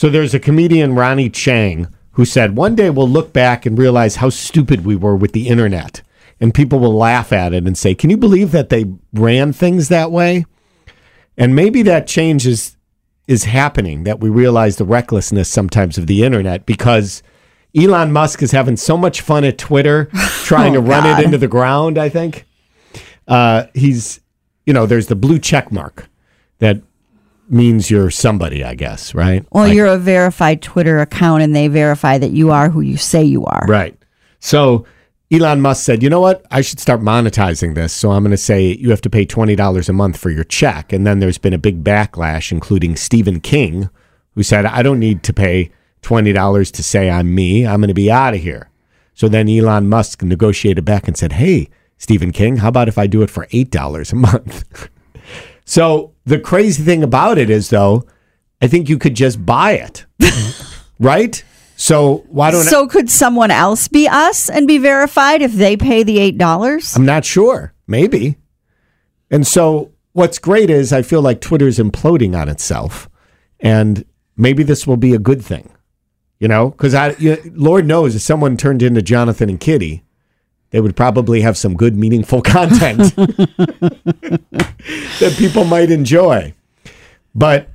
So there's a comedian, Ronny Chieng, who said, One day we'll look back and realize how stupid we were with the internet. And people will laugh at it and say, Can you believe that they ran things that way? And maybe that change is, is happening, that we realize the recklessness sometimes of the internet because Elon Musk is having so much fun at Twitter trying Oh, to run God. it into the ground, I think. Uh, he's, you know, there's the blue check mark that means you're somebody, I guess, right? Well, Like- you're a verified Twitter account, and they verify that you are who you say you are. Right. So Elon Musk said, you know what? I should start monetizing this. So I'm going to say you have to pay $20 a month for your check. And then there's been a big backlash, including Stephen King, who said, I don't need to pay $20 to say I'm me. I'm going to be out of here. So then Elon Musk negotiated back and said, hey, Stephen King, how about if I do it for $8 a month? so the crazy thing about it is, though, I think you could just buy it. right? So why don't I? So could someone else be us and be verified if they pay the eight dollars? I'm not sure. Maybe. And so what's great is I feel like Twitter's imploding on itself, and maybe this will be a good thing. You know, because I, you, Lord knows, if someone turned into Jonathan and Kitty, they would probably have some good, meaningful content that people might enjoy. But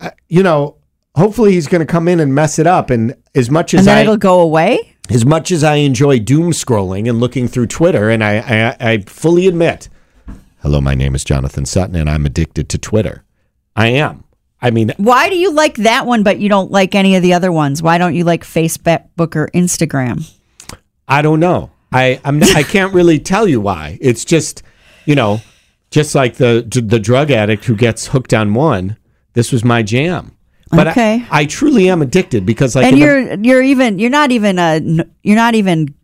uh, you know, hopefully he's going to come in and mess it up. And as much as And then I, it'll go away. as much as I enjoy doom scrolling and looking through Twitter, and I, I, I fully admit, hello, my name is Jonathan Sutton, and I'm addicted to Twitter. I am. I mean, Why do you like that one, but you don't like any of the other ones? Why don't you like Facebook or Instagram? I don't know. I I'm I can't really tell you why. It's just, you know, just like the the drug addict who gets hooked on one. This was my jam. But Okay. I, I truly am addicted because like and you're you're even you're not even a you're not even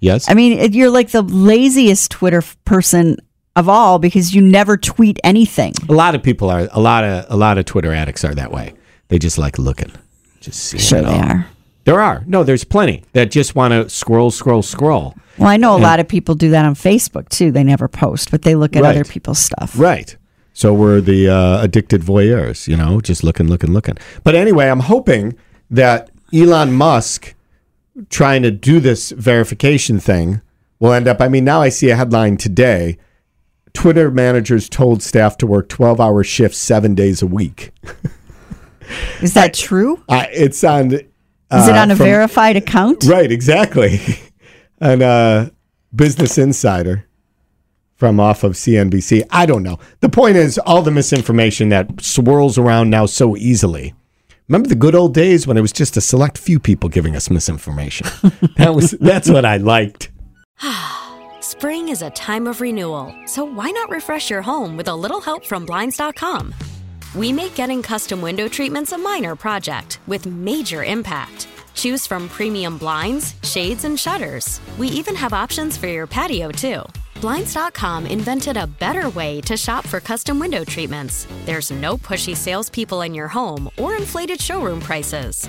yes, I mean you're like the laziest Twitter person of all because you never tweet anything. a lot of people are a lot of a lot of Twitter addicts are that way. They just like looking, just seeing Sure it they all. are. There are. No, there's plenty that just want to scroll, scroll, scroll. Well, I know a lot of people do that on Facebook too. They never post, but they look at Right. other people's stuff. Right. So we're the uh, addicted voyeurs, you know, just looking, looking, looking. But anyway, I'm hoping that Elon Musk trying to do this verification thing will end up. I mean, now I see a headline today Twitter managers told staff to work 12 hour shifts seven days a week. Is that true? Uh, it's on. Is it uh, on a from- verified account? Right, exactly. and uh, Business Insider from off of CNBC. I don't know. The point is, all the misinformation that swirls around now so easily. Remember the good old days when it was just a select few people giving us misinformation. that was that's what I liked. Spring is a time of renewal, so why not refresh your home with a little help from Blinds.com? We make getting custom window treatments a minor project with major impact. Choose from premium blinds, shades, and shutters. We even have options for your patio, too. Blinds.com invented a better way to shop for custom window treatments. There's no pushy salespeople in your home or inflated showroom prices.